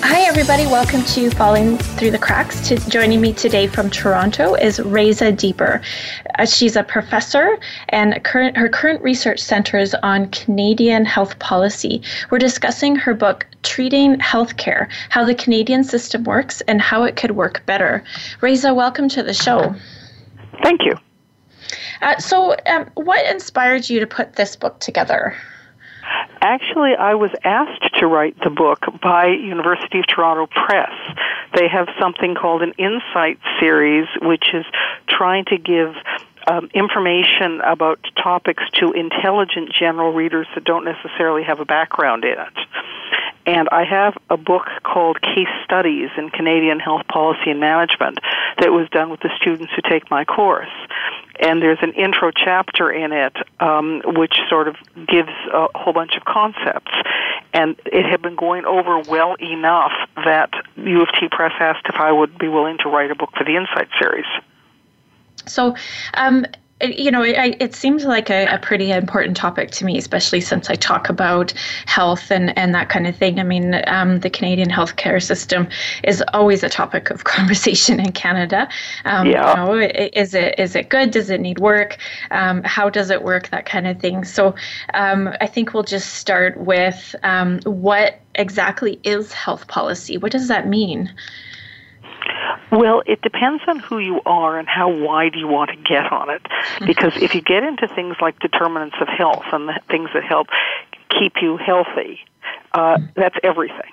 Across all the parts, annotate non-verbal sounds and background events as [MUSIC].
Hi, everybody. Welcome to Falling Through the Cracks. To, joining me today from Toronto is Raisa Deber. Uh, she's a professor, and current, her current research centers on Canadian health policy. We're discussing her book, Treating Healthcare How the Canadian System Works and How It Could Work Better. Raisa, welcome to the show. Thank you. Uh, so, um, what inspired you to put this book together? Actually, I was asked to write the book by University of Toronto Press. They have something called an Insight series, which is trying to give um, information about topics to intelligent general readers that don't necessarily have a background in it. And I have a book called Case Studies in Canadian Health Policy and Management that was done with the students who take my course and there's an intro chapter in it um, which sort of gives a whole bunch of concepts. And it had been going over well enough that U of T Press asked if I would be willing to write a book for the Insight series. So, um, you know, it, it seems like a, a, pretty important topic to me, especially since I talk about health and, and that kind of thing. I mean, um, the Canadian healthcare system is always a topic of [LAUGHS] conversation in Canada. Um, yeah. You know, is it is it good? Does it need work? Um, how does it work? That kind of thing. So, um, I think we'll just start with um, what exactly is health policy. What does that mean? Well, it depends on who you are and how wide you want to get on it. Mm-hmm. Because if you get into things like determinants of health and the things that help keep you healthy, uh, that's everything.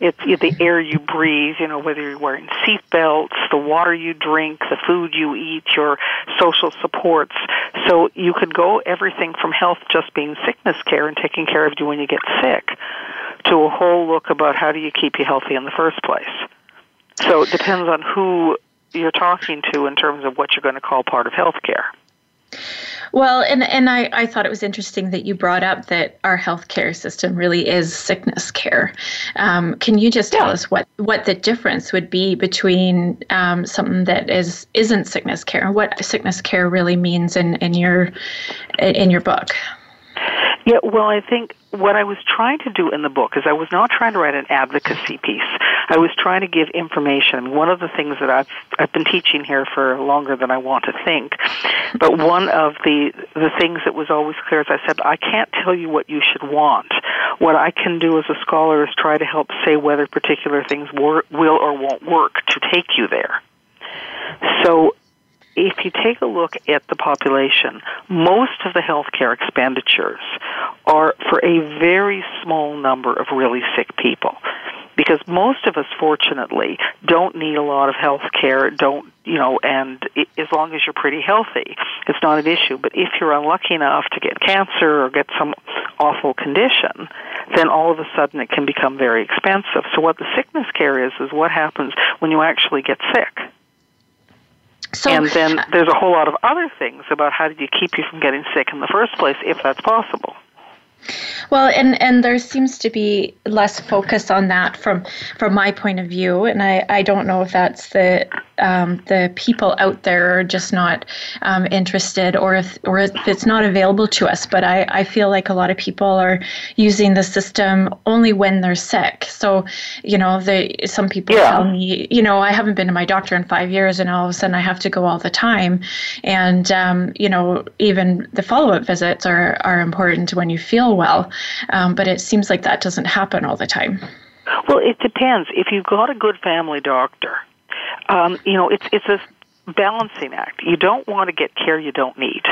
It's the air you breathe, you know, whether you're wearing seat belts, the water you drink, the food you eat, your social supports. So you could go everything from health just being sickness care and taking care of you when you get sick to a whole look about how do you keep you healthy in the first place. So it depends on who you're talking to in terms of what you're going to call part of healthcare. Well, and and I, I thought it was interesting that you brought up that our healthcare system really is sickness care. Um, can you just tell us what, what the difference would be between um, something that is isn't sickness care and what sickness care really means in, in your in your book? Yeah, well, I think what I was trying to do in the book is I was not trying to write an advocacy piece. I was trying to give information. One of the things that I've I've been teaching here for longer than I want to think, but one of the the things that was always clear is I said I can't tell you what you should want. What I can do as a scholar is try to help say whether particular things wor- will or won't work to take you there. So if you take a look at the population, most of the healthcare expenditures are for a very small number of really sick people. Because most of us, fortunately, don't need a lot of health care, don't, you know, and it, as long as you're pretty healthy, it's not an issue. But if you're unlucky enough to get cancer or get some awful condition, then all of a sudden it can become very expensive. So what the sickness care is, is what happens when you actually get sick. So, and then there's a whole lot of other things about how do you keep you from getting sick in the first place, if that's possible. Well, and, and there seems to be less focus on that from from my point of view, and I, I don't know if that's the um, the people out there are just not um, interested, or if or if it's not available to us. But I, I feel like a lot of people are using the system only when they're sick. So, you know, they some people yeah. tell me, you know, I haven't been to my doctor in five years, and all of a sudden I have to go all the time, and um, you know, even the follow up visits are are important when you feel well. Um, but it seems like that doesn't happen all the time. Well, it depends. If you've got a good family doctor, um, you know, it's it's a balancing act. You don't want to get care you don't need.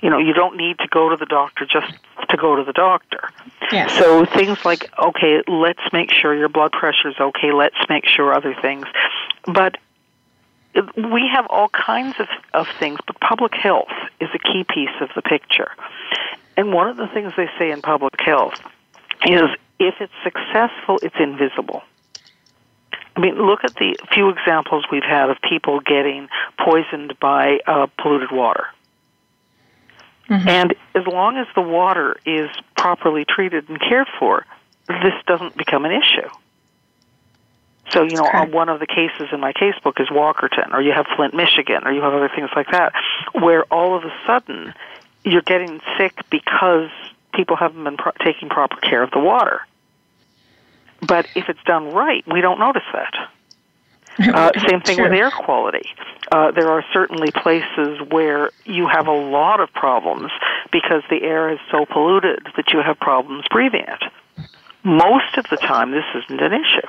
You know, you don't need to go to the doctor just to go to the doctor. Yeah. So things like, okay, let's make sure your blood pressure is okay. Let's make sure other things. But we have all kinds of, of things, but public health is a key piece of the picture. And one of the things they say in public health is if it's successful, it's invisible. I mean, look at the few examples we've had of people getting poisoned by uh, polluted water. Mm-hmm. And as long as the water is properly treated and cared for, this doesn't become an issue. So, you know, on one of the cases in my casebook is Walkerton, or you have Flint, Michigan, or you have other things like that, where all of a sudden you're getting sick because people haven't been pro- taking proper care of the water. But if it's done right, we don't notice that. [LAUGHS] Uh, same thing with air quality. Uh, there are certainly places where you have a lot of problems because the air is so polluted that you have problems breathing it. Most of the time, this isn't an issue.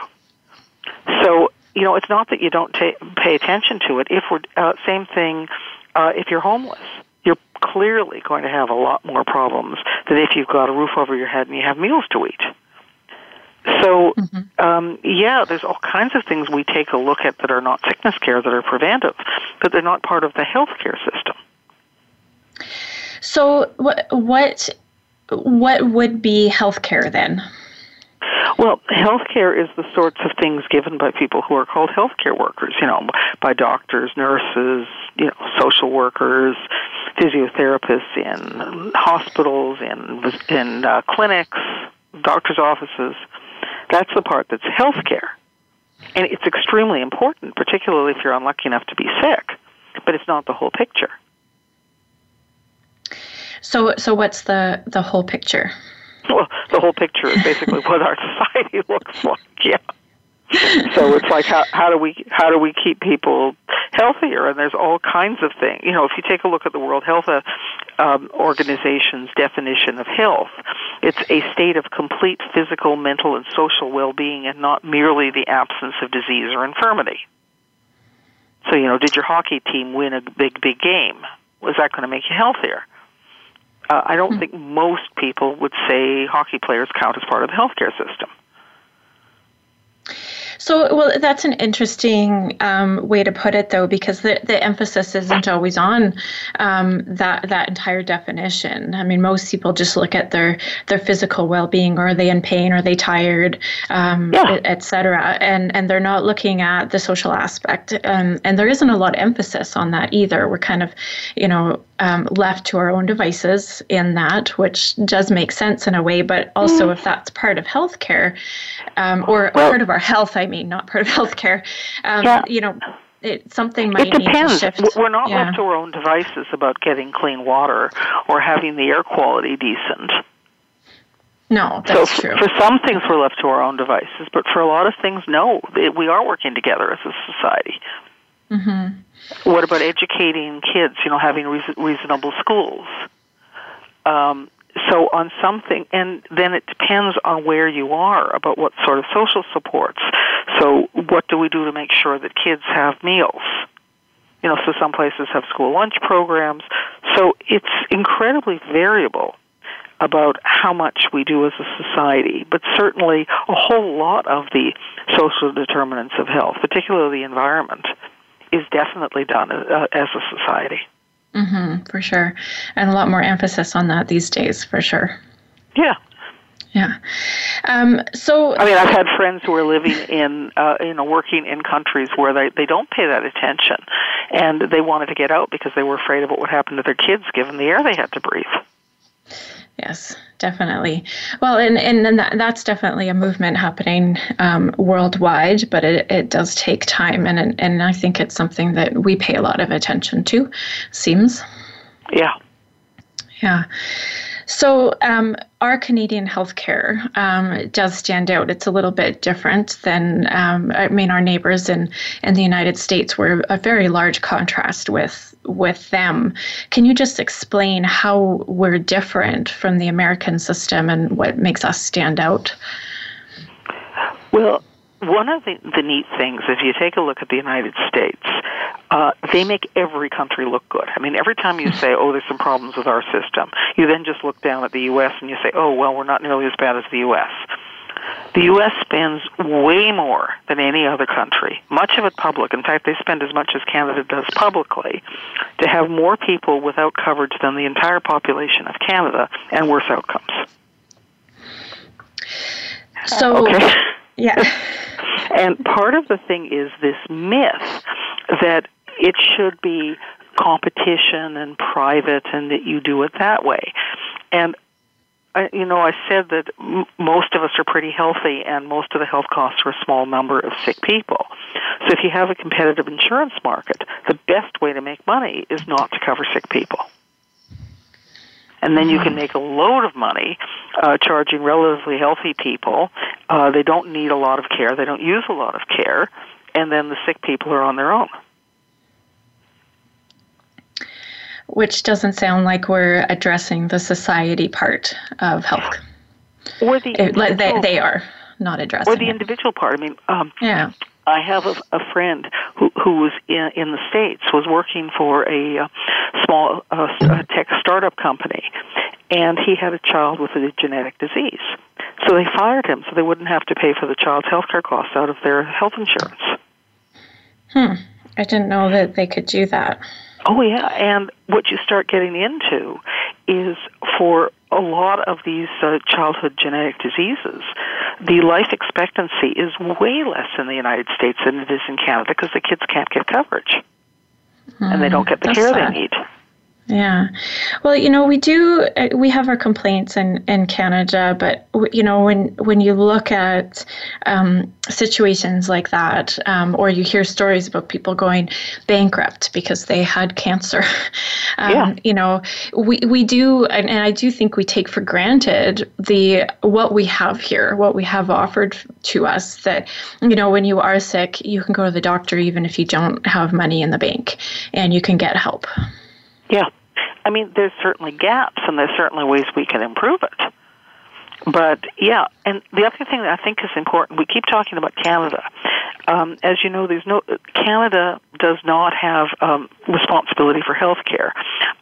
So, you know, it's not that you don't ta- pay attention to it. If we're uh, same thing, uh, if you're homeless, you're clearly going to have a lot more problems than if you've got a roof over your head and you have meals to eat. So, mm-hmm. um, yeah, there's all kinds of things we take a look at that are not sickness care that are preventive, but they're not part of the healthcare system. So, what what what would be healthcare then? Well, healthcare is the sorts of things given by people who are called healthcare workers, you know, by doctors, nurses, you know, social workers, physiotherapists in hospitals, in in uh, clinics, doctors' offices. That's the part that's health care. And it's extremely important, particularly if you're unlucky enough to be sick, but it's not the whole picture. So, so what's the, the whole picture? Well, the whole picture is basically what our [LAUGHS] society looks like. Yeah. so it's like how how do we how do we keep people healthier and there's all kinds of things you know if you take a look at the world health uh, um, organization's definition of health it's a state of complete physical mental and social well-being and not merely the absence of disease or infirmity so you know did your hockey team win a big big game was that going to make you healthier uh, I don't mm-hmm. think most people would say hockey players count as part of the healthcare system. So, well, that's an interesting um, way to put it, though, because the, the emphasis isn't always on um, that that entire definition. I mean, most people just look at their their physical well being. Are they in pain? Are they tired? Um, yeah. et cetera. And and they're not looking at the social aspect. Um, and there isn't a lot of emphasis on that either. We're kind of, you know, um, left to our own devices in that, which does make sense in a way. But also, mm. if that's part of healthcare um, or well, part of our health, I mean, not part of healthcare, um, yeah. you know, it, something might it depends. need to shift. We're not yeah. left to our own devices about getting clean water or having the air quality decent. No, that's so true. For some things, we're left to our own devices, but for a lot of things, no. It, we are working together as a society. Mm-hmm. What about educating kids? You know, having reasonable schools. Um, so on something, and then it depends on where you are about what sort of social supports. So what do we do to make sure that kids have meals? You know, so some places have school lunch programs. So it's incredibly variable about how much we do as a society, but certainly a whole lot of the social determinants of health, particularly the environment, is definitely done uh, as a society. Mm-hmm, for sure. And a lot more emphasis on that these days, for sure. Yeah. Yeah. Um, so I mean, I've had friends who are living in, uh, you know, working in countries where they they don't pay that attention, and they wanted to get out because they were afraid of what would happen to their kids given the air they had to breathe. Yes, definitely. Well, and and, and that, that's definitely a movement happening um, worldwide, but it, it does take time, and and I think it's something that we pay a lot of attention to. Seems. Yeah. Yeah. So, um, our Canadian healthcare um, does stand out. It's a little bit different than, um, I mean, our neighbors in, in the United States were a very large contrast with with them. Can you just explain how we're different from the American system and what makes us stand out? Well, one of the, the neat things, if you take a look at the United States, uh, they make every country look good. I mean, every time you say, "Oh, there's some problems with our system," you then just look down at the U.S. and you say, "Oh, well, we're not nearly as bad as the U.S." The U.S. spends way more than any other country, much of it public. In fact, they spend as much as Canada does publicly to have more people without coverage than the entire population of Canada and worse outcomes. So, okay. [LAUGHS] yeah. [LAUGHS] And part of the thing is this myth that it should be competition and private and that you do it that way. And I, you know, I said that m- most of us are pretty healthy, and most of the health costs are a small number of sick people. So, if you have a competitive insurance market, the best way to make money is not to cover sick people. And then you can make a load of money uh, charging relatively healthy people. Uh, they don't need a lot of care, they don't use a lot of care, and then the sick people are on their own. which doesn't sound like we're addressing the society part of health. Or the it, they, they are not addressing. Or the it. individual part. I mean, um, yeah. I have a, a friend who who was in, in the states was working for a uh, small uh, tech startup company, and he had a child with a genetic disease. So they fired him so they wouldn't have to pay for the child's health care costs out of their health insurance. Hmm. I didn't know that they could do that. Oh yeah, and what you start getting into is for a lot of these uh, childhood genetic diseases, the life expectancy is way less in the United States than it is in Canada because the kids can't get coverage mm, and they don't get the Hmm, care sad. they need. Yeah. Well, you know, we do uh, we have our complaints in in Canada, but you know, when when you look at um, situations like that, um, or you hear stories about people going bankrupt because they had cancer, [LAUGHS] um, Yeah. you know, we we do, and, and I do think we take for granted the what we have here, what we have offered to us. That you know, when you are sick, you can go to the doctor even if you don't have money in the bank, and you can get help. Yeah. I mean, there's certainly gaps and there's certainly ways we can improve it. But yeah, and the other thing that I think is important, we keep talking about Canada. Um, as you know, there's no Canada does not have um, responsibility for health care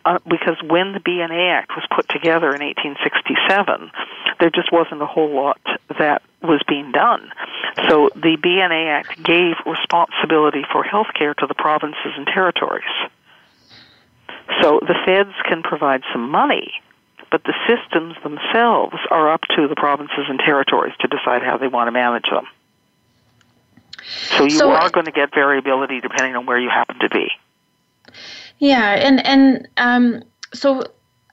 uh, because when the BNA Act was put together in 1867, there just wasn't a whole lot that was being done. So the BNA Act gave responsibility for health care to the provinces and territories. So the feds can provide some money, but the systems themselves are up to the provinces and territories to decide how they want to manage them. So you So- are going to get variability depending on where you happen to be. Yeah, and and um, so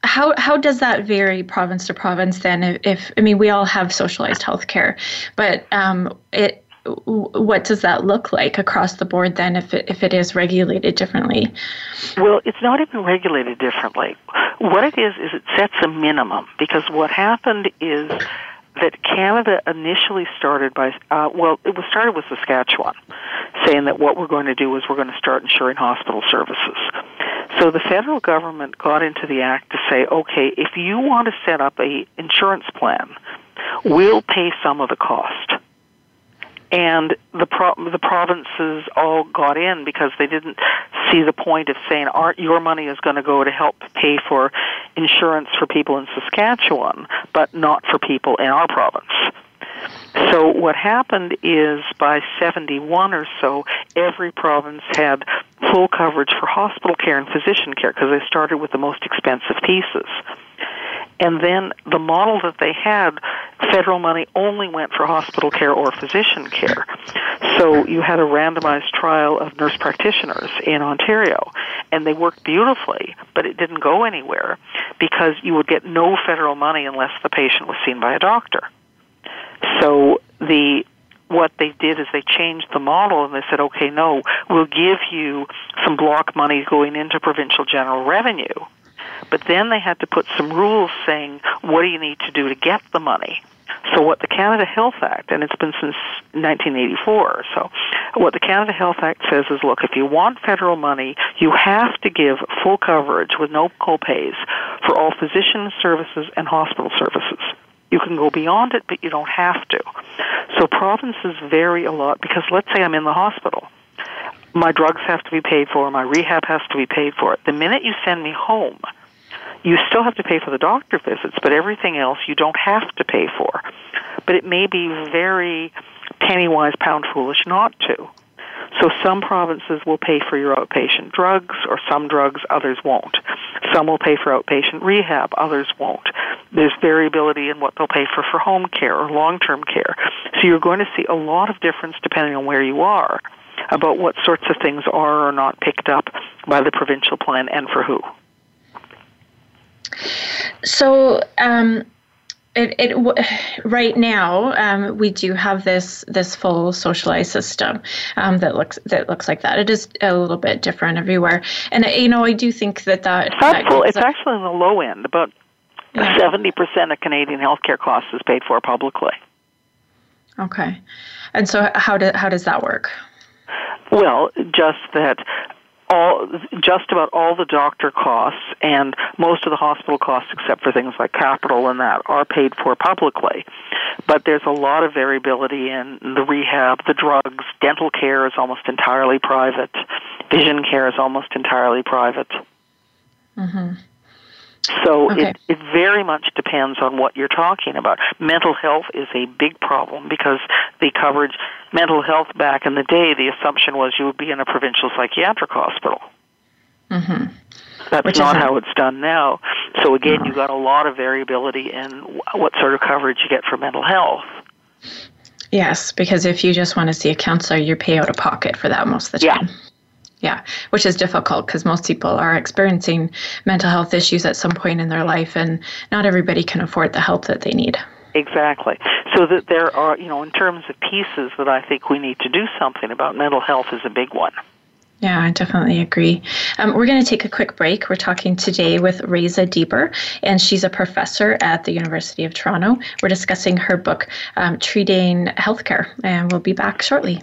how how does that vary province to province then? If, if I mean we all have socialized healthcare, but um, it what does that look like across the board then? If it, if it is regulated differently? Well, it's not even regulated differently. What it is is it sets a minimum because what happened is that Canada initially started by uh, well, it was started with Saskatchewan, saying that what we're going to do is we're going to start insuring hospital services. So the federal government got into the act to say, okay, if you want to set up a insurance plan, we'll pay some of the cost and the pro- the provinces all got in because they didn't see the point of saying our your money is going to go to help pay for insurance for people in Saskatchewan but not for people in our province. So what happened is by 71 or so every province had full coverage for hospital care and physician care because they started with the most expensive pieces. And then the model that they had, federal money only went for hospital care or physician care. So you had a randomized trial of nurse practitioners in Ontario, and they worked beautifully, but it didn't go anywhere because you would get no federal money unless the patient was seen by a doctor. So the what they did is they changed the model and they said, okay, no, we'll give you some block money going into provincial general revenue. But then they had to put some rules saying, what do you need to do to get the money? So what the Canada Health Act, and it's been since 1984 or so, what the Canada Health Act says is, look, if you want federal money, you have to give full coverage with no copays for all physician services and hospital services. You can go beyond it, but you don't have to. So provinces vary a lot because let's say I'm in the hospital. My drugs have to be paid for, my rehab has to be paid for. The minute you send me home, you still have to pay for the doctor visits, but everything else you don't have to pay for. But it may be very penny wise, pound foolish not to. So some provinces will pay for your outpatient drugs, or some drugs, others won't. Some will pay for outpatient rehab, others won't. There's variability in what they'll pay for for home care or long term care. So you're going to see a lot of difference depending on where you are about what sorts of things are or not picked up by the provincial plan and for who. So, um, it, it [SIGHS] right now um, we do have this this full socialized system um, that looks that looks like that. It is a little bit different everywhere, and you know I do think that that, that it's actually on the low end. About seventy yeah. percent of Canadian healthcare costs is paid for publicly. Okay, and so how do, how does that work? Well, just that all just about all the doctor costs and most of the hospital costs except for things like capital and that are paid for publicly. But there's a lot of variability in the rehab the drugs. Dental care is almost entirely private. Vision care is almost entirely private. Mm-hmm. So okay. it, it very much depends on what you're talking about. Mental health is a big problem because the coverage, mental health back in the day, the assumption was you would be in a provincial psychiatric hospital. Mm-hmm. That's Which not how it's done now. So again, you've got a lot of variability in what sort of coverage you get for mental health. Yes, because if you just want to see a counselor, you pay out of pocket for that most of the time. Yeah. Yeah, which is difficult because most people are experiencing mental health issues at some point in their life, and not everybody can afford the help that they need. Exactly. So that there are, you know, in terms of pieces that I think we need to do something about, mental health is a big one. Yeah, I definitely agree. Um, we're going to take a quick break. We're talking today with Raisa Deber, and she's a professor at the University of Toronto. We're discussing her book, um, Treating Healthcare, and we'll be back shortly.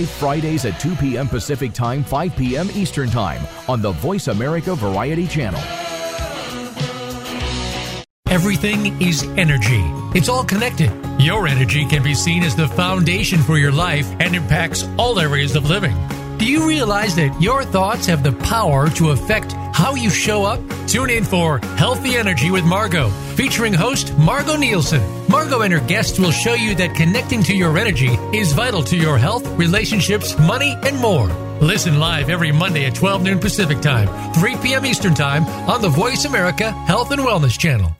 live Fridays at 2 p.m. Pacific Time, 5 p.m. Eastern Time on the Voice America Variety Channel. Everything is energy. It's all connected. Your energy can be seen as the foundation for your life and impacts all areas of living. Do you realize that your thoughts have the power to affect how you show up? Tune in for Healthy Energy with Margot, featuring host Margot Nielsen. Margot and her guests will show you that connecting to your energy is vital to your health, relationships, money, and more. Listen live every Monday at 12 noon Pacific Time, 3 p.m. Eastern Time on the Voice America Health and Wellness Channel.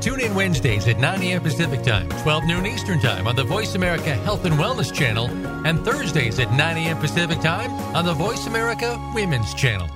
Tune in Wednesdays at 9 a.m. Pacific Time, 12 noon Eastern Time on the Voice America Health and Wellness Channel, and Thursdays at 9 a.m. Pacific Time on the Voice America Women's Channel.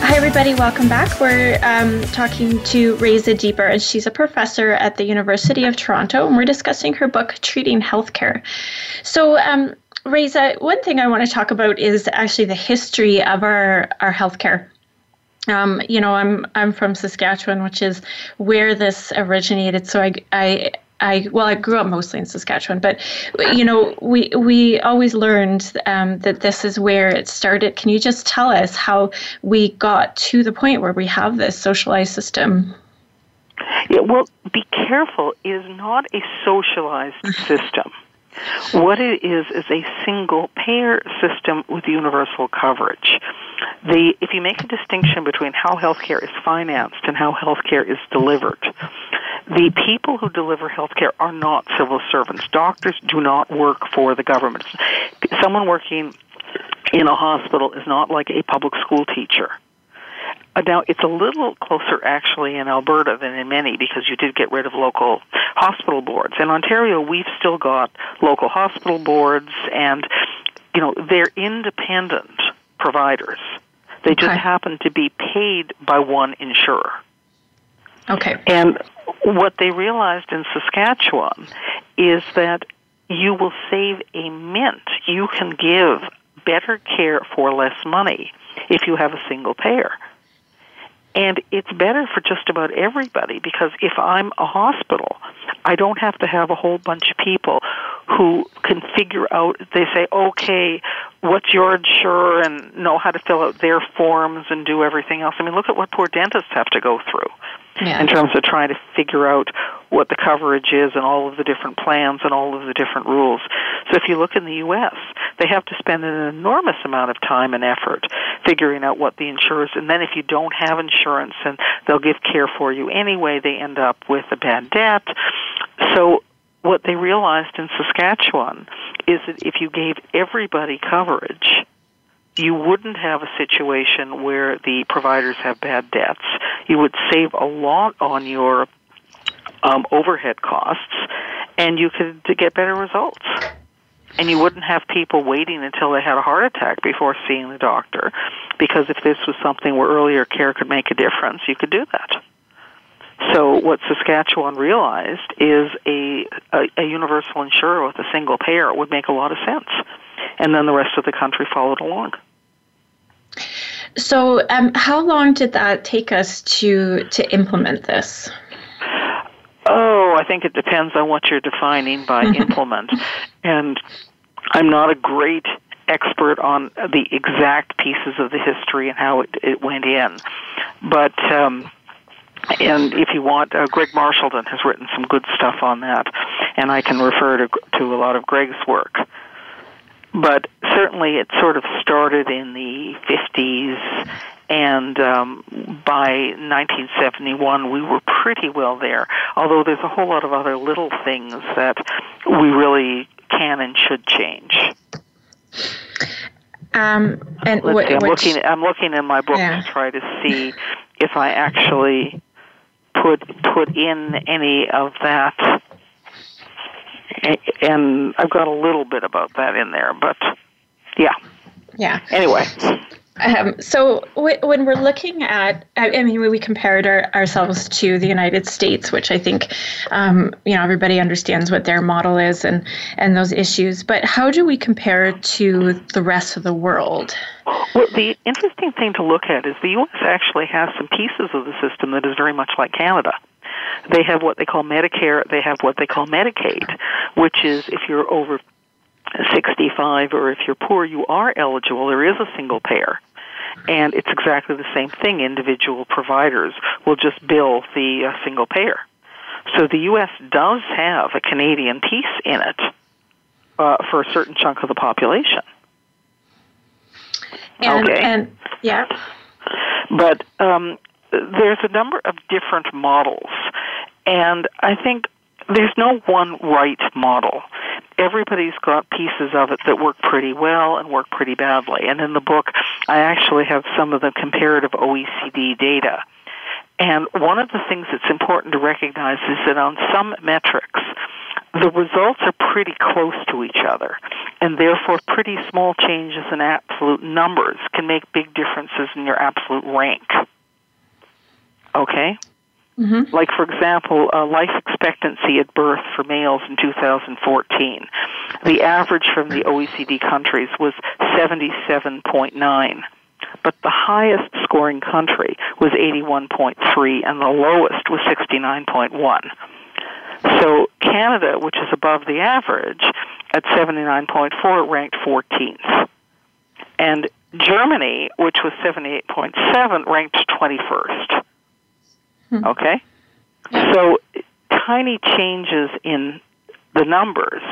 Hi, everybody. Welcome back. We're um, talking to Raisa Deber, and she's a professor at the University of Toronto, and we're discussing her book, Treating Healthcare. So, um, Raisa, one thing I want to talk about is actually the history of our, our healthcare. Um, you know, I'm I'm from Saskatchewan, which is where this originated. So I, I I well, I grew up mostly in Saskatchewan, but you know, we we always learned um, that this is where it started. Can you just tell us how we got to the point where we have this socialized system? Yeah, well, be careful is not a socialized [LAUGHS] system. What it is is a single payer system with universal coverage. The if you make a distinction between how healthcare is financed and how healthcare is delivered, the people who deliver healthcare are not civil servants. Doctors do not work for the government. Someone working in a hospital is not like a public school teacher. Uh, now, it's a little closer actually in Alberta than in many because you did get rid of local hospital boards. In Ontario, we've still got local hospital boards and, you know, they're independent providers. They just okay. happen to be paid by one insurer. Okay. And what they realized in Saskatchewan is that you will save a mint. You can give better care for less money if you have a single payer. And it's better for just about everybody because if I'm a hospital, I don't have to have a whole bunch of people who can figure out, they say, okay, what's your insurer and know how to fill out their forms and do everything else. I mean, look at what poor dentists have to go through yeah. in terms of trying to figure out what the coverage is and all of the different plans and all of the different rules. So if you look in the U.S., they have to spend an enormous amount of time and effort figuring out what the insurers, and then if you don't have insurance and they'll give care for you anyway, they end up with a bad debt. So what they realized in Saskatchewan is that if you gave everybody coverage, you wouldn't have a situation where the providers have bad debts. You would save a lot on your um, overhead costs, and you could get better results. And you wouldn't have people waiting until they had a heart attack before seeing the doctor, because if this was something where earlier care could make a difference, you could do that. So what Saskatchewan realized is a, a, a universal insurer with a single payer would make a lot of sense, and then the rest of the country followed along. So, um, how long did that take us to to implement this? Oh, I think it depends on what you're defining by implement, and I'm not a great expert on the exact pieces of the history and how it, it went in, but. Um, and if you want, uh, Greg Marchildon has written some good stuff on that, and I can refer to to a lot of Greg's work but certainly it sort of started in the 50s and um, by 1971 we were pretty well there although there's a whole lot of other little things that we really can and should change um, and Let's see, I'm looking I'm looking in my book yeah. to try to see if I actually put put in any of that and I've got a little bit about that in there, but yeah. Yeah. Anyway. Um, so w- when we're looking at, I, I mean, we compared our, ourselves to the United States, which I think, um, you know, everybody understands what their model is and and those issues. But how do we compare to the rest of the world? Well, the interesting thing to look at is the U.S. actually has some pieces of the system that is very much like Canada. They have what they call Medicare. They have what they call Medicaid, which is if you're over 65 or if you're poor, you are eligible. There is a single payer. And it's exactly the same thing. Individual providers will just bill the uh, single payer. So the U.S. does have a Canadian piece in it uh, for a certain chunk of the population. And, okay. And yeah. But um, there's a number of different models, and I think there's no one right model. Everybody's got pieces of it that work pretty well and work pretty badly. And in the book, I actually have some of the comparative OECD data. And one of the things that's important to recognize is that on some metrics, the results are pretty close to each other, and therefore pretty small changes in absolute numbers can make big differences in your absolute rank. Okay? Mm-hmm. Like, for example, uh, life expectancy at birth for males in 2014. The average from the OECD countries was 77.9 but the highest scoring country was 81.3 and the lowest was 69.1. So Canada, which is above the average at 79.4, ranked 14th. And Germany, which was 78.7, ranked 21st. Hmm. Okay? So tiny changes in the numbers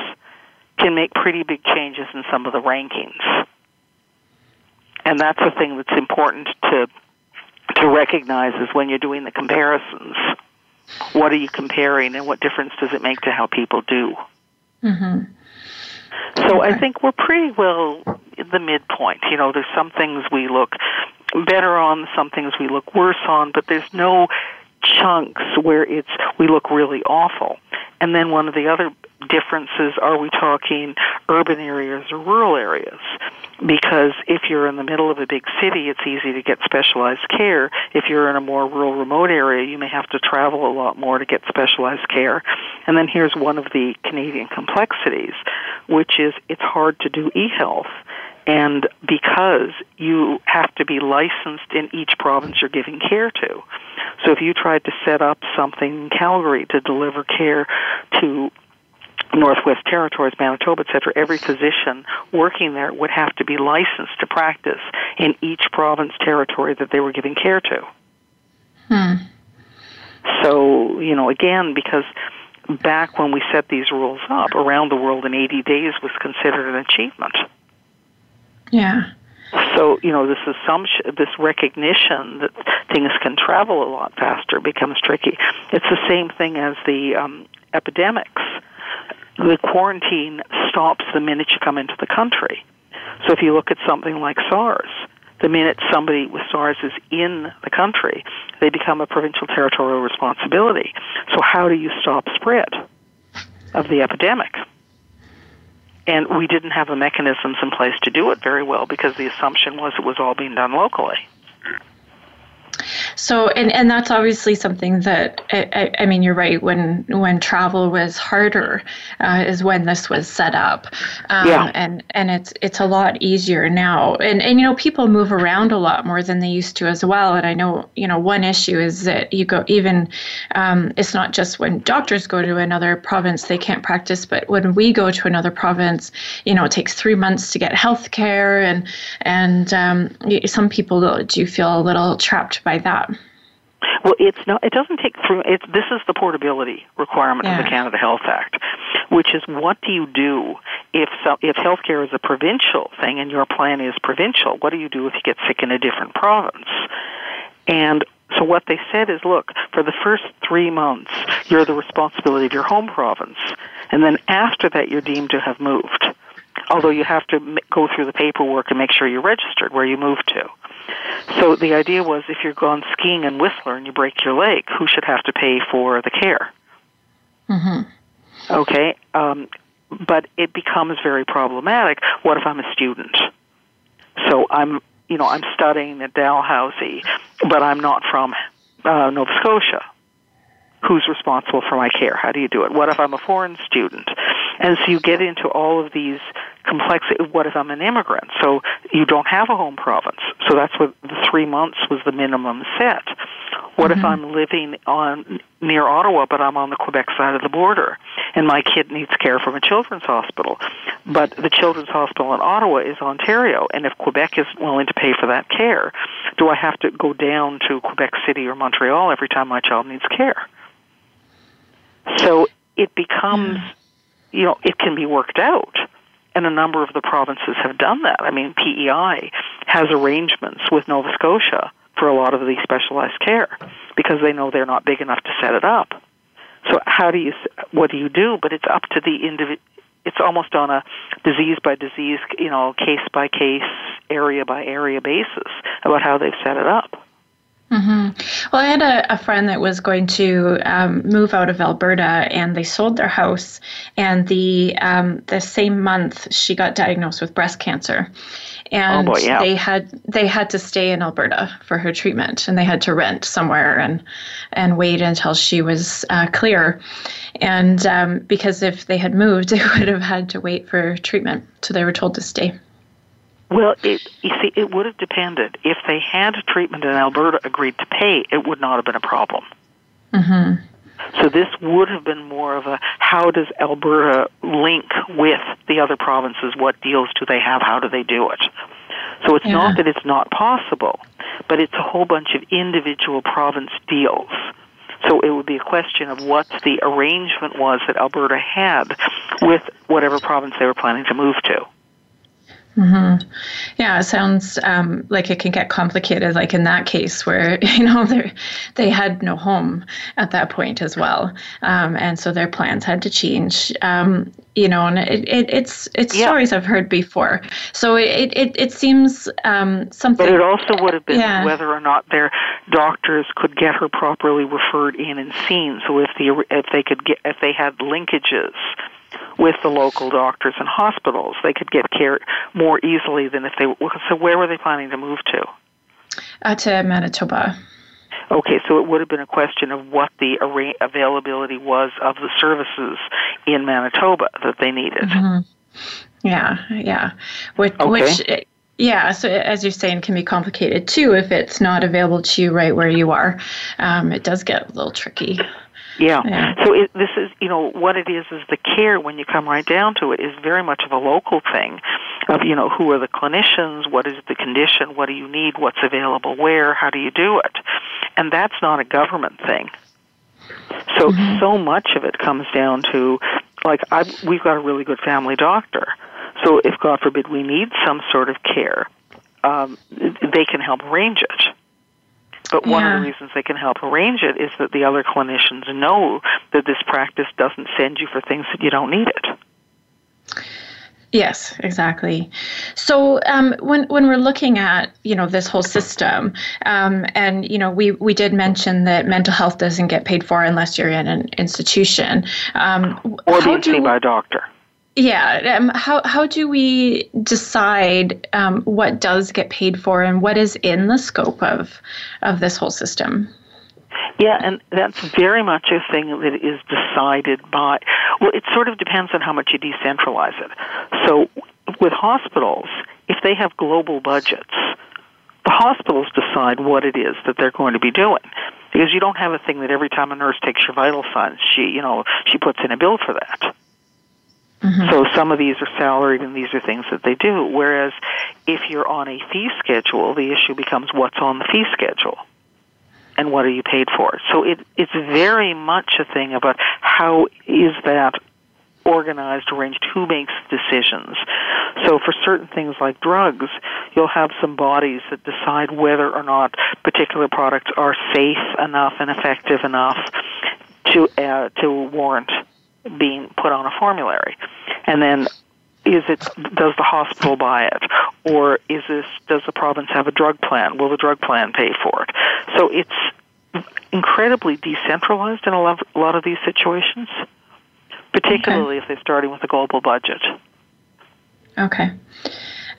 can make pretty big changes in some of the rankings. And that's the thing that's important to to recognize is when you're doing the comparisons. What are you comparing and what difference does it make to how people do? Mm-hmm. So I think we're pretty well in the midpoint. You know, there's some things we look better on, some things we look worse on, but there's no chunks where it's we look really awful. And then one of the other differences are we talking urban areas or rural areas? Because if you're in the middle of a big city, it's easy to get specialized care. If you're in a more rural, remote area, you may have to travel a lot more to get specialized care. And then here's one of the Canadian complexities, which is it's hard to do e-health and because you have to be licensed in each province you're giving care to. So if you tried to set up something in Calgary to deliver care to Northwest Territories, Manitoba, etc., every physician working there would have to be licensed to practice in each province territory that they were giving care to. Hmm. So, you know, again, because back when we set these rules up, around the world in 80 days was considered an achievement. Yeah. So you know this assumption, this recognition that things can travel a lot faster becomes tricky. It's the same thing as the um, epidemics. The quarantine stops the minute you come into the country. So if you look at something like SARS, the minute somebody with SARS is in the country, they become a provincial territorial responsibility. So how do you stop spread of the epidemic? And we didn't have the mechanisms in place to do it very well because the assumption was it was all being done locally. So, and, and that's obviously something that I, I mean, you're right. When when travel was harder, uh, is when this was set up, um, yeah. and and it's it's a lot easier now. And and you know, people move around a lot more than they used to as well. And I know you know one issue is that you go even um, it's not just when doctors go to another province they can't practice, but when we go to another province, you know, it takes three months to get health care, and and um, some people do feel a little trapped by that. Well, it's not. It doesn't take through. It's this is the portability requirement yeah. of the Canada Health Act, which is what do you do if so, if healthcare is a provincial thing and your plan is provincial? What do you do if you get sick in a different province? And so what they said is, look, for the first three months, you're the responsibility of your home province, and then after that, you're deemed to have moved. Although you have to go through the paperwork and make sure you're registered where you moved to. So the idea was if you're gone skiing in Whistler and you break your leg, who should have to pay for the care? Mm-hmm. Okay, um, but it becomes very problematic. What if I'm a student? So I'm, you know, I'm studying at Dalhousie, but I'm not from uh, Nova Scotia. Who's responsible for my care? How do you do it? What if I'm a foreign student? And so you get into all of these complex. What if I'm an immigrant? So you don't have a home province. So that's what the three months was the minimum set. What mm-hmm. if I'm living on near Ottawa, but I'm on the Quebec side of the border, and my kid needs care from a children's hospital, but the children's hospital in Ottawa is Ontario, and if Quebec isn't willing to pay for that care, do I have to go down to Quebec City or Montreal every time my child needs care? So it becomes, mm. you know, it can be worked out and a number of the provinces have done that. I mean, PEI has arrangements with Nova Scotia for a lot of the specialized care because they know they're not big enough to set it up. So how do you what do you do? But it's up to the individual. It's almost on a disease by disease, you know, case by case, area by area basis about how they've set it up. Mm-hmm. Well, I had a, a, friend that was going to um, move out of Alberta, and they sold their house. And the um, the same month, she got diagnosed with breast cancer, and oh boy, yeah. they had they had to stay in Alberta for her treatment, and they had to rent somewhere and and wait until she was uh, clear. And um, because if they had moved, [LAUGHS] they would have had to wait for treatment, so they were told to stay. Well, it, you see, it would have depended. If they had treatment and Alberta agreed to pay, it would not have been a problem. Mm-hmm. So this would have been more of a how does Alberta link with the other provinces? What deals do they have? How do they do it? So it's yeah. not that it's not possible, but it's a whole bunch of individual province deals. So it would be a question of what the arrangement was that Alberta had with whatever province they were planning to move to. Mm-hmm. Yeah, it sounds um, like it can get complicated, like in that case where [LAUGHS] you know they they had no home at that point as well, um, and so their plans had to change. Um, you know, and it, it it's it's yeah. stories I've heard before. So it it, it seems um, something. But it also would have been yeah. whether or not their doctors could get her properly referred in and seen. So if the if they could get if they had linkages with the local doctors and hospitals. They could get care more easily than if they. So where were they planning to move to? Uh, to Manitoba. Okay, so it would have been a question of what the availability was of the services in Manitoba that they needed. Mm-hmm. Yeah, yeah. Which, okay. which yeah, so as you're saying, can be complicated too if it's not available to you right where you are. Um, it does get a little tricky. Yeah. yeah. So it, this is, you know, what it is is the care when you come right down to it is very much of a local thing of, you know, who are the clinicians, what is the condition, what do you need, what's available where, how do you do it? And that's not a government thing. So mm-hmm. so much of it comes down to like I we've got a really good family doctor. So if God forbid we need some sort of care, um, they can help arrange it. But one yeah. of the reasons they can help arrange it is that the other clinicians know that this practice doesn't send you for things that you don't need it. Yes, exactly. So um, when when we're looking at you know this whole system, um, and you know we we did mention that mental health doesn't get paid for unless you're in an institution, um, or being seen by a doctor. Yeah. Um, how how do we decide um, what does get paid for and what is in the scope of of this whole system? Yeah, and that's very much a thing that is decided by. Well, it sort of depends on how much you decentralize it. So, with hospitals, if they have global budgets, the hospitals decide what it is that they're going to be doing because you don't have a thing that every time a nurse takes your vital signs, she you know she puts in a bill for that. Mm-hmm. So some of these are salaried and these are things that they do. Whereas if you're on a fee schedule, the issue becomes what's on the fee schedule and what are you paid for. So it, it's very much a thing about how is that organized, arranged, who makes decisions. So for certain things like drugs, you'll have some bodies that decide whether or not particular products are safe enough and effective enough to uh, to warrant being put on a formulary. And then is it does the hospital buy it? Or is this does the province have a drug plan? Will the drug plan pay for it? So it's incredibly decentralized in a lot, a lot of these situations particularly okay. if they're starting with a global budget. Okay.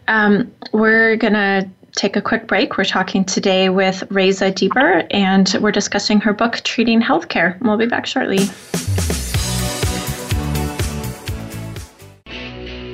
Um, we're going to take a quick break. We're talking today with Raisa Deber and we're discussing her book treating healthcare. We'll be back shortly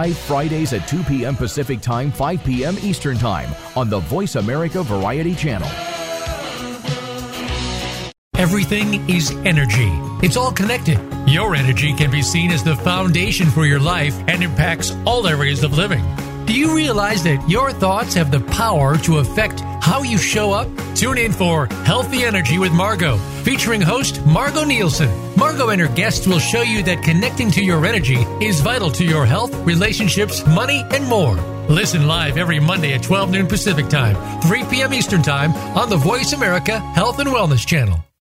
live Fridays at 2 p.m. Pacific Time, 5 p.m. Eastern Time on the Voice America Variety Channel. Everything is energy. It's all connected. Your energy can be seen as the foundation for your life and impacts all areas of living. Do you realize that your thoughts have the power to affect how you show up? Tune in for Healthy Energy with Margot, featuring host Margot Nielsen. Margot and her guests will show you that connecting to your energy is vital to your health, relationships, money, and more. Listen live every Monday at 12 noon Pacific Time, 3 p.m. Eastern Time on the Voice America Health and Wellness Channel.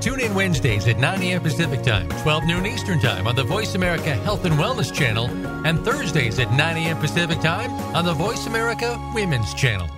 Tune in Wednesdays at 9 a.m. Pacific Time, 12 noon Eastern Time on the Voice America Health and Wellness Channel, and Thursdays at 9 a.m. Pacific Time on the Voice America Women's Channel.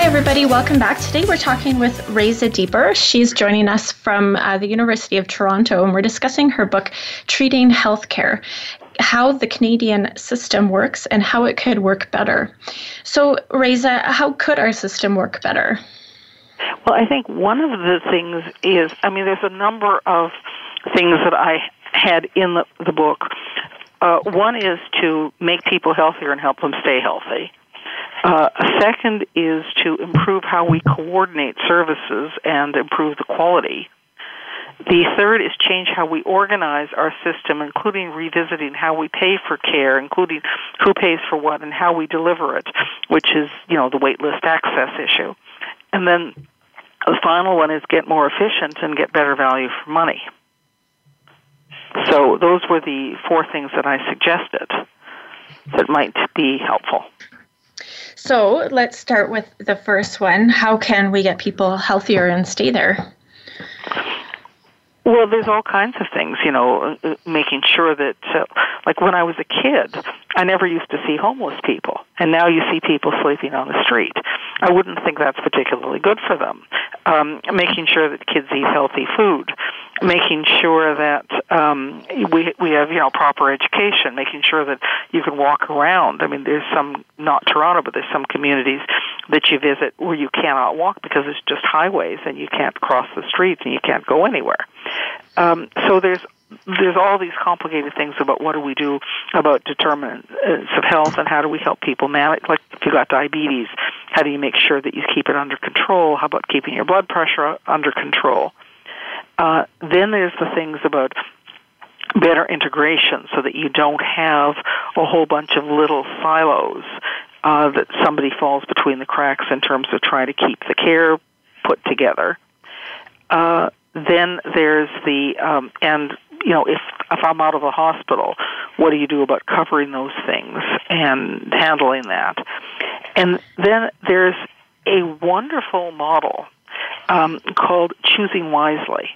Hi, everybody. Welcome back. Today we're talking with Raisa Deber. She's joining us from uh, the University of Toronto, and we're discussing her book, Treating Healthcare how the Canadian system works and how it could work better. So, Raisa, how could our system work better? Well, I think one of the things is, I mean, there's a number of things that I had in the, the book. Uh, one is to make people healthier and help them stay healthy. Uh, a second is to improve how we coordinate services and improve the quality. The third is change how we organize our system, including revisiting how we pay for care, including who pays for what and how we deliver it, which is, you know, the waitlist access issue. And then the final one is get more efficient and get better value for money. So those were the four things that I suggested that might be helpful. So let's start with the first one. How can we get people healthier and stay there? Well, there's all kinds of things, you know, uh, making sure that, uh, like when I was a kid, I never used to see homeless people, and now you see people sleeping on the street. I wouldn't think that's particularly good for them. Um, making sure that kids eat healthy food, making sure that um, we we have you know proper education, making sure that you can walk around. I mean, there's some not Toronto, but there's some communities that you visit where you cannot walk because it's just highways and you can't cross the streets and you can't go anywhere. Um, so there's there's all these complicated things about what do we do about determinants of health and how do we help people manage like if you got diabetes how do you make sure that you keep it under control how about keeping your blood pressure under control uh, then there's the things about better integration so that you don't have a whole bunch of little silos uh, that somebody falls between the cracks in terms of trying to keep the care put together. Uh, then there's the um, and you know if if I'm out of the hospital, what do you do about covering those things and handling that? And then there's a wonderful model um, called choosing wisely,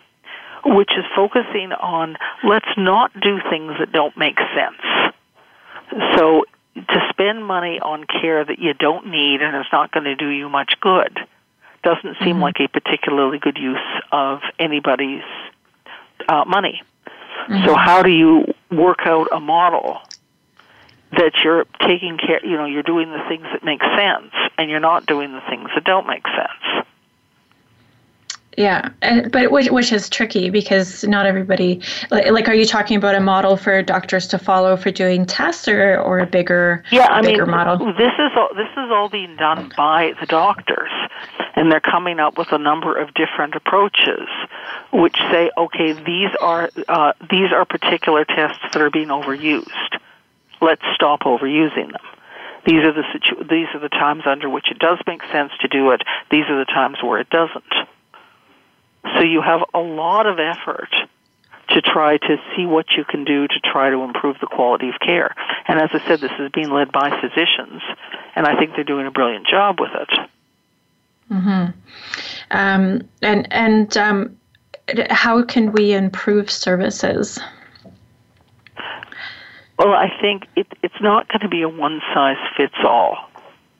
which is focusing on let's not do things that don't make sense. So to spend money on care that you don't need and is not going to do you much good doesn't seem mm-hmm. like a particularly good use of anybody's uh, money. Mm-hmm. So how do you work out a model that you're taking care, you know, you're doing the things that make sense and you're not doing the things that don't make sense? Yeah, but which, which is tricky because not everybody like. Are you talking about a model for doctors to follow for doing tests, or, or a bigger yeah? I bigger mean, model? this is all, this is all being done by the doctors, and they're coming up with a number of different approaches, which say, okay, these are uh, these are particular tests that are being overused. Let's stop overusing them. These are the situ- these are the times under which it does make sense to do it. These are the times where it doesn't. So you have a lot of effort to try to see what you can do to try to improve the quality of care. And as I said, this is being led by physicians, and I think they're doing a brilliant job with it. Mm-hmm. Um, and and um, how can we improve services? Well, I think it, it's not going to be a one size fits all.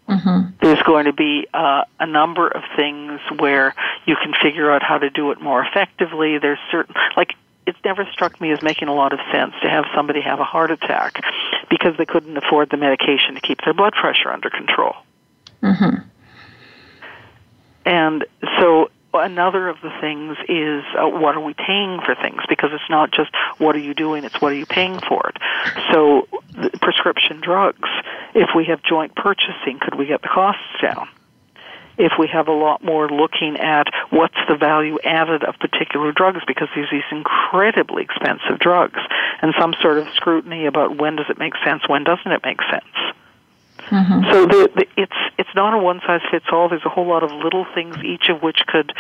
Mm-hmm. There's going to be uh, a number of things where you can figure out how to do it more effectively. There's certain, like, it's never struck me as making a lot of sense to have somebody have a heart attack because they couldn't afford the medication to keep their blood pressure under control. Mm-hmm. And so another of the things is uh, what are we paying for things? Because it's not just what are you doing it's what are you paying for it. So prescription drugs if we have joint purchasing could we get the costs down? If we have a lot more looking at what's the value added of particular drugs because there's these incredibly expensive drugs and some sort of scrutiny about when does it make sense when doesn't it make sense Mm-hmm. So the, the, it's it's not a one size fits all. There's a whole lot of little things, each of which could,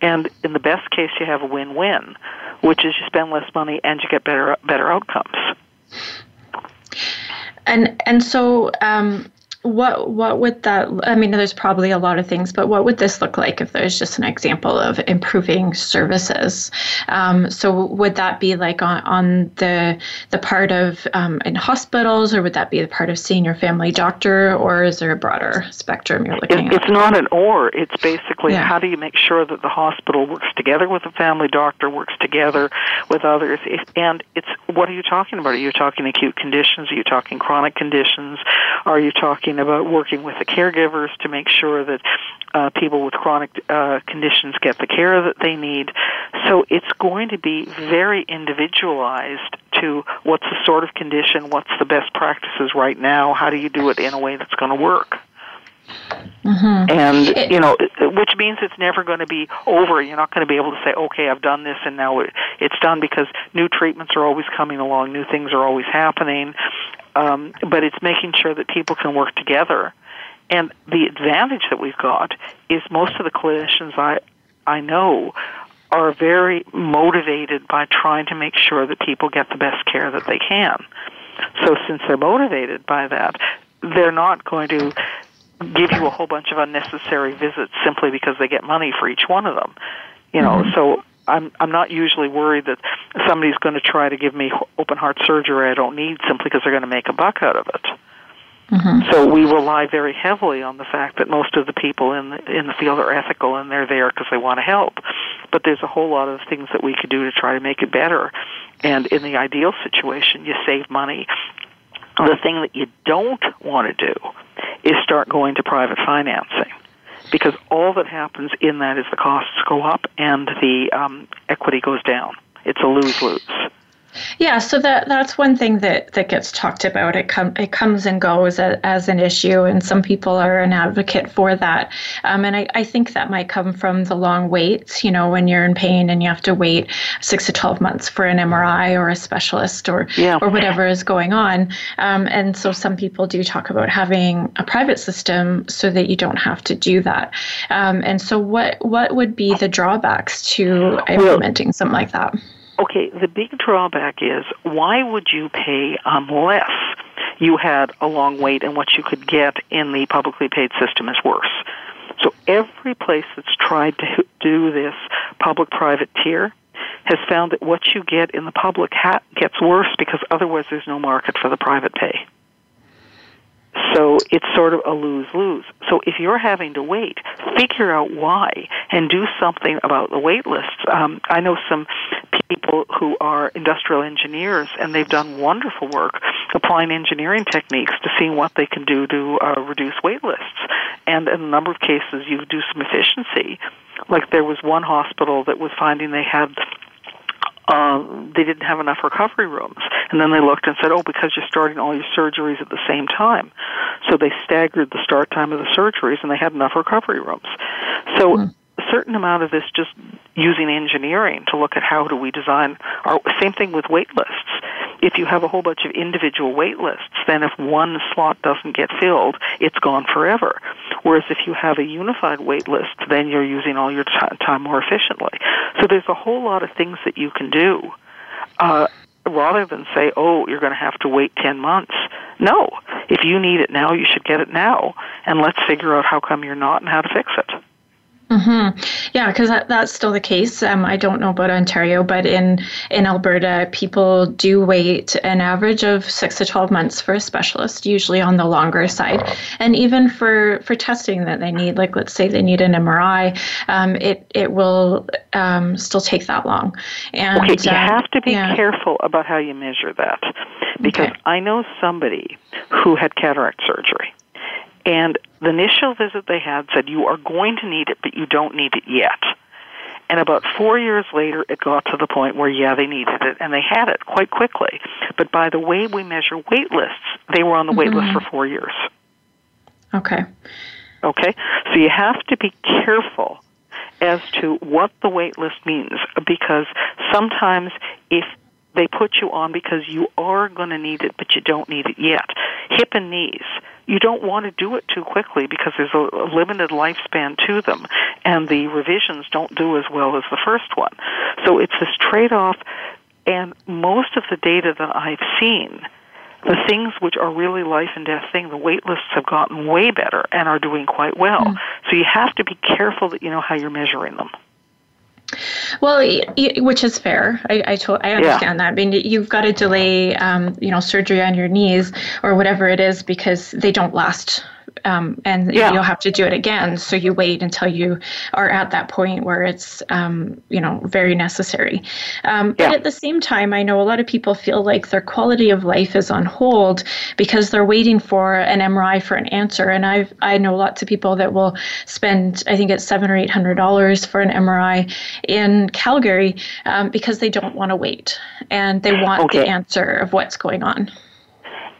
and in the best case, you have a win win, which is you spend less money and you get better better outcomes. And and so um, what what would that i mean there's probably a lot of things but what would this look like if there's just an example of improving services? Um, so would that be like on, on the the part of um, in hospitals or would that be the part of seeing your family doctor or is there a broader spectrum you're looking it, at? it's not an or it's basically Yeah. how do you make sure that the hospital works together with the family doctor works together with others? And it's what are you talking about? Are you talking acute conditions? Are you talking chronic conditions? Are you talking about working with the caregivers to make sure that uh, people with chronic uh, conditions get the care that they need. So it's going to be very individualized to what's the sort of condition what's the best practices right now how do you do it in a way that's going to work and you know which means it's never going to be over. You're not going to be able to say okay i've done this and now it's done because new treatments are always coming along new things are always happening um, but it's making sure that people can work together. And the advantage that we've got is most of the clinicians i i know are very motivated by trying to make sure that people get the best care that they can. So since they're motivated by that they're not going to give you a whole bunch of unnecessary visits simply because they get money for each one of them. You know, so I'm I'm not usually worried that somebody's going to try to give me open heart surgery I don't need simply because they're going to make a buck out of it. Mm-hmm. So we rely very heavily on the fact that most of the people in the, in the field are ethical and they're there because they want to help. But there's a whole lot of things that we could do to try to make it better. And in the ideal situation, you save money. The thing that you don't want to do is start going to private financing because all that happens in that is the costs go up and the um, equity goes down. It's a lose lose. Yeah, so that that's one thing that, that gets talked about. It com- it comes and goes as, as an issue, and some people are an advocate for that. Um, and I, I think that might come from the long waits. You know, when you're in pain and you have to wait six to twelve months for an MRI or a specialist or Yeah. or whatever is going on. Um, and so some people do talk about having a private system so that you don't have to do that. Um, and so what what would be the drawbacks to implementing something like that? Okay, the big drawback is why would you pay um, less? you had a long wait and what you could get in the publicly paid system is worse? So every place that's tried to [LAUGHS] do this public private tier has found that what you get in the public ha- gets worse because otherwise there's no market for the private pay. So it's sort of a lose lose. So if you're having to wait, figure out why and do something about the wait lists. Um, I know some people who are industrial engineers and they've done wonderful work applying engineering techniques to see what they can do to uh, reduce wait lists. And in a number of cases, you do some efficiency. like there was one hospital that was finding they had um, they didn't have enough recovery rooms. And then they looked and said, oh, because you're starting all your surgeries at the same time. So they staggered the start time of the surgeries and they had enough recovery rooms. So mm. Certain amount of this just using engineering to look at how do we design our same thing with wait lists. If you have a whole bunch of individual wait lists, then if one slot doesn't get filled, it's gone forever. Whereas if you have a unified wait list, then you're using all your t- time more efficiently. So there's a whole lot of things that you can do. Uh, rather than say, oh, you're going to have to wait 10 months. No. If you need it now, you should get it now. And let's figure out how come you're not and how to fix it. Mm-hmm. Yeah, because that, that's still the case. Um, I don't know about Ontario, but in in Alberta, people do wait an average of six to twelve months for a specialist, usually on the longer side. And even for for testing that they need, like let's say they need an MRI, um, it it will um, still take that long. And okay, you uh, have to be yeah. careful about how you measure that, because okay. I know somebody who had cataract surgery and the initial visit they had said, You are going to need it, but you don't need it yet. And about four years later, it got to the point where, yeah, they needed it, and they had it quite quickly. But by the way we measure wait lists, they were on the mm-hmm. wait list mm-hmm. for four years. Okay. Okay? So you have to be careful as to what the wait list means because sometimes if they put you on because you are going to need it, but you don't need it yet. Hip and knees you don't want to do it too quickly because there's a, limited lifespan to them, and the revisions don't do as well as the first one. So it's this trade off, and most of the data that I've seen the things which are really life and death thing, the wait lists have gotten way better and are doing quite well. Mm. So you have to be careful that you know how you're measuring them. Well, which is fair. I I, to- I understand yeah. that. I mean, you've got to delay, um, you know, surgery on your knees or whatever it is because they don't last um, and yeah. you'll have to do it again. So you wait until you are at that point where it's, um, you know, very necessary. Um, yeah. But at the same time, I know a lot of people feel like their quality of life is on hold because they're waiting for an MRI for an answer. And I've I know lots of people that will spend, I think it's seven or eight hundred dollars for an MRI in Calgary um, because they don't want to wait and they want okay. the answer of what's going on.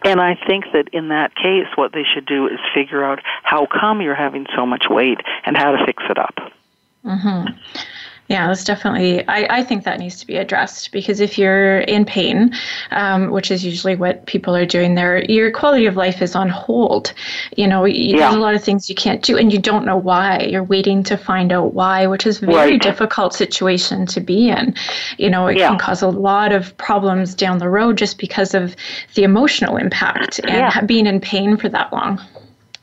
And I think that in that case, what they should do is figure out how come you're having so much weight and how to fix it up. Mm-hmm. Yeah, that's definitely, I, I think that needs to be addressed because if you're in pain, um, which is usually what people are doing there, your quality of life is on hold. You know, you, yeah. there's a lot of things you can't do and you don't know why. You're waiting to find out why, which is a very right. difficult situation to be in. You know, it yeah. can cause a lot of problems down the road just because of the emotional impact and yeah. being in pain for that long.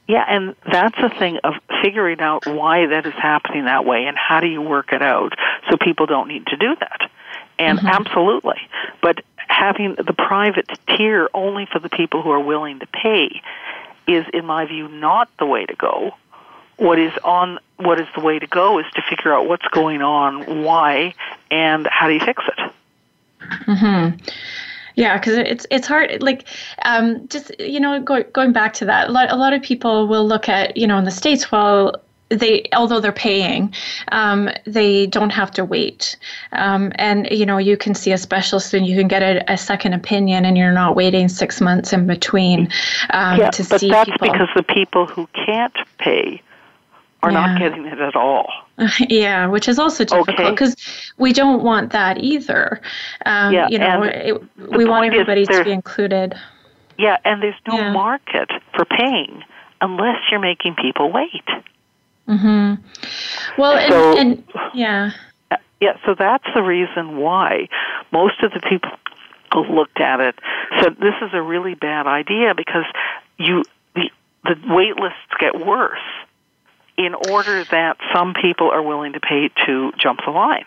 Yeah, and that's the thing of figuring out why that is happening that way and how do you work it out so people don't need to do that. And mm-hmm. absolutely. But having the private tier only for the people who are willing to pay is in my view not the way to go. What is on what is the way to go is to figure out what's going on, why, and how do you fix it. Mhm. Yeah, because it's it's hard. Like, um, just you know, go, going back to that, a lot, a lot of people will look at you know in the states, well, they although they're paying um, they don't have to wait um, and you know you can see a specialist and you can get a, a, second opinion and you're not waiting six months in between um, yeah, to but see that's people. because the people who can't pay are yeah. not getting it at all. [LAUGHS] Yeah, which is also difficult because okay. we don't want that either. Um, yeah, you know, it, we want everybody to be included. Yeah, and there's no yeah. market for paying unless you're making people wait. Mm-hmm. Well, so, and, and yeah. Yeah, so that's the reason why most of the people who looked at it said this is a really bad idea because you the the wait lists get worse in order that some people are willing to pay to jump the line.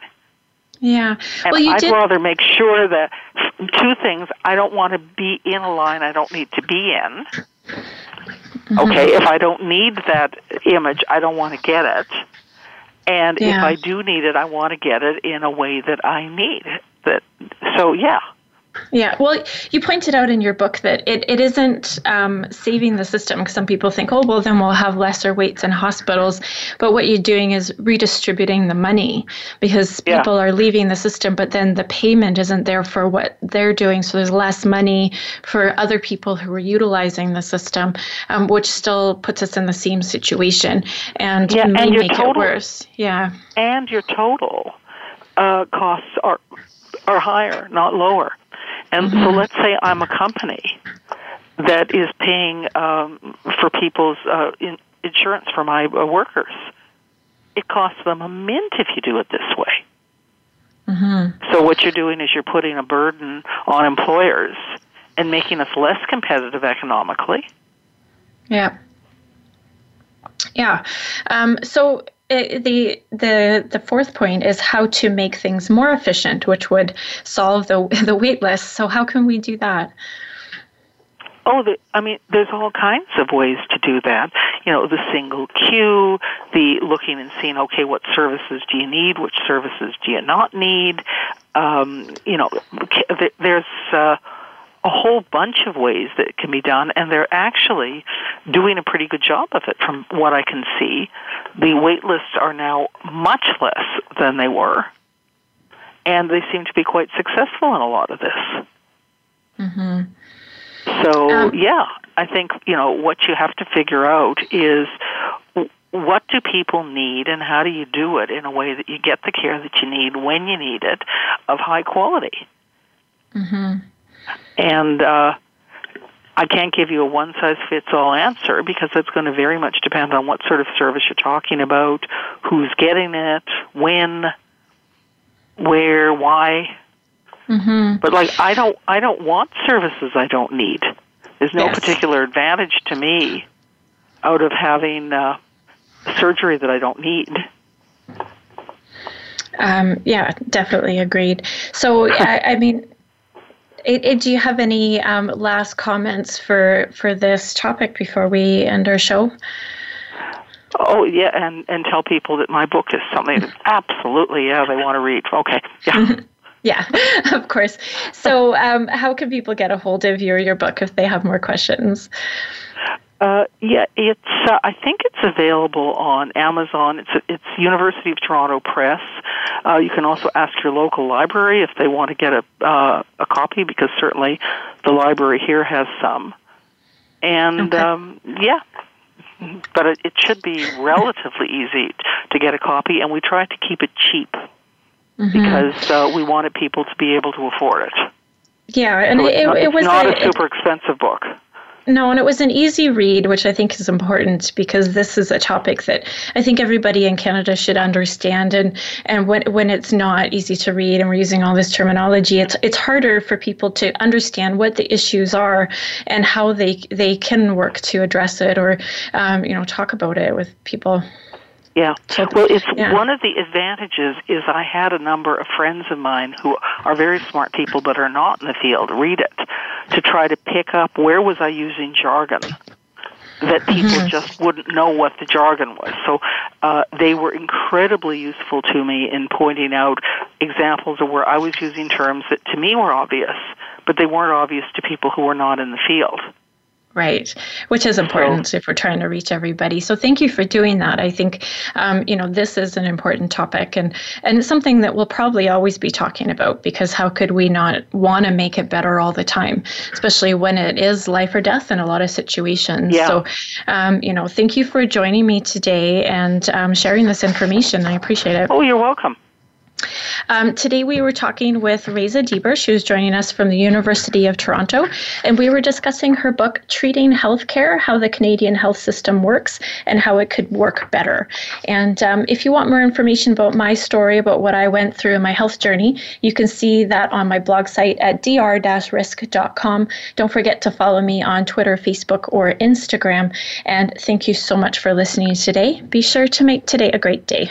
Yeah. And well, I'd did... rather make sure that two things I don't want to be in a line I don't need to be in. Mm-hmm. Okay, if I don't need that image, I don't want to get it. And yeah. if I do need it, I want to get it in a way that I need. That so yeah. Yeah, well, you pointed out in your book that it, it isn't um, saving the system because some people think, oh, well, then we'll have lesser waits in hospitals. But what you're doing is redistributing the money because Yeah. people are leaving the system, but then the payment isn't there for what they're doing. So there's less money for other people who are utilizing the system, um, which still puts us in the same situation and Yeah, may and your make it worse. Yeah. and your total uh, costs are are higher, not lower. And so, let's say I'm a company that is paying um, for people's uh, in, insurance for my uh, workers. It costs them a mint if you do it this way. So what you're doing is you're putting a burden on employers and making us less competitive economically. Yeah. Yeah. Um, so uh, the the the fourth point is how to make things more efficient, which would solve the [LAUGHS] the wait list. So how can we do that? Oh, the, I mean, there's all kinds of ways to do that. You know, the single queue, the looking and seeing, okay, what services do you need? Which services do you not need? Um, you know, there's uh, a whole bunch of ways that it can be done, and they're actually doing a pretty good job of it from what I can see. The wait lists are now much less than they were, and they seem to be quite successful in a lot of this. So Um, yeah, I think you know what you have to figure out is what do people need and how do you do it in a way that you get the care that you need when you need it of high quality. Mm-hmm. And uh, I can't give you a one size fits all answer because it's going to very much depend on what sort of service you're talking about, who's getting it, when, where, why. Mm-hmm. But like I don't I don't want services I don't need. There's no Yes. particular advantage to me out of having uh, surgery that I don't need. Um, yeah, definitely agreed. So [LAUGHS] I, I mean. It, it, do you have any um, last comments for, for this topic before we end our show? Oh yeah, and and tell people that my book is something that [LAUGHS] absolutely yeah they want to read. Okay, yeah. [LAUGHS] Yeah, [LAUGHS] of course. So, um, how can people get a hold of you or your book if they have more questions? Uh, yeah, it's. Uh, I think it's available on Amazon. It's it's University of Toronto Press. Uh, you can also ask your local library if they want to get a uh, a copy because certainly the library here has some. And Okay. um, yeah, but it, it should be relatively easy to get a copy, and we try to keep it cheap because uh, we wanted people to be able to afford it. Yeah, and So it, it it's was not a, a super expensive book. No, and it was an easy read, which I think is important because this is a topic that I think everybody in Canada should understand. And and when when it's not easy to read and we're using all this terminology, it's it's harder for people to understand what the issues are and how they they can work to address it or um, you know talk about it with people. Yeah. Well, it's yeah. one of the advantages is I had a number of friends of mine who are very smart people but are not in the field read it to try to pick up where was I using jargon that people just wouldn't know what the jargon was. So uh, they were incredibly useful to me in pointing out examples of where I was using terms that to me were obvious, but they weren't obvious to people who were not in the field. Right, which is important if we're trying to reach everybody. So thank you for doing that. I think um, you know this is an important topic and and it's something that we'll probably always be talking about because how could we not want to make it better all the time, especially when it is life or death in a lot of situations. Yeah. So um, you know, thank you for joining me today and um, sharing this information. I appreciate it. Oh, you're welcome. Um, today we were talking with Raisa Deber. who's joining us from the University of Toronto, and we were discussing her book, Treating Healthcare How the Canadian Health System Works and How It Could Work Better. And um, if you want more information about my story, about what I went through in my health journey, you can see that on my blog site at dr risk.com. Don't forget to follow me on Twitter, Facebook, or Instagram. And thank you so much for listening today. Be sure to make today a great day.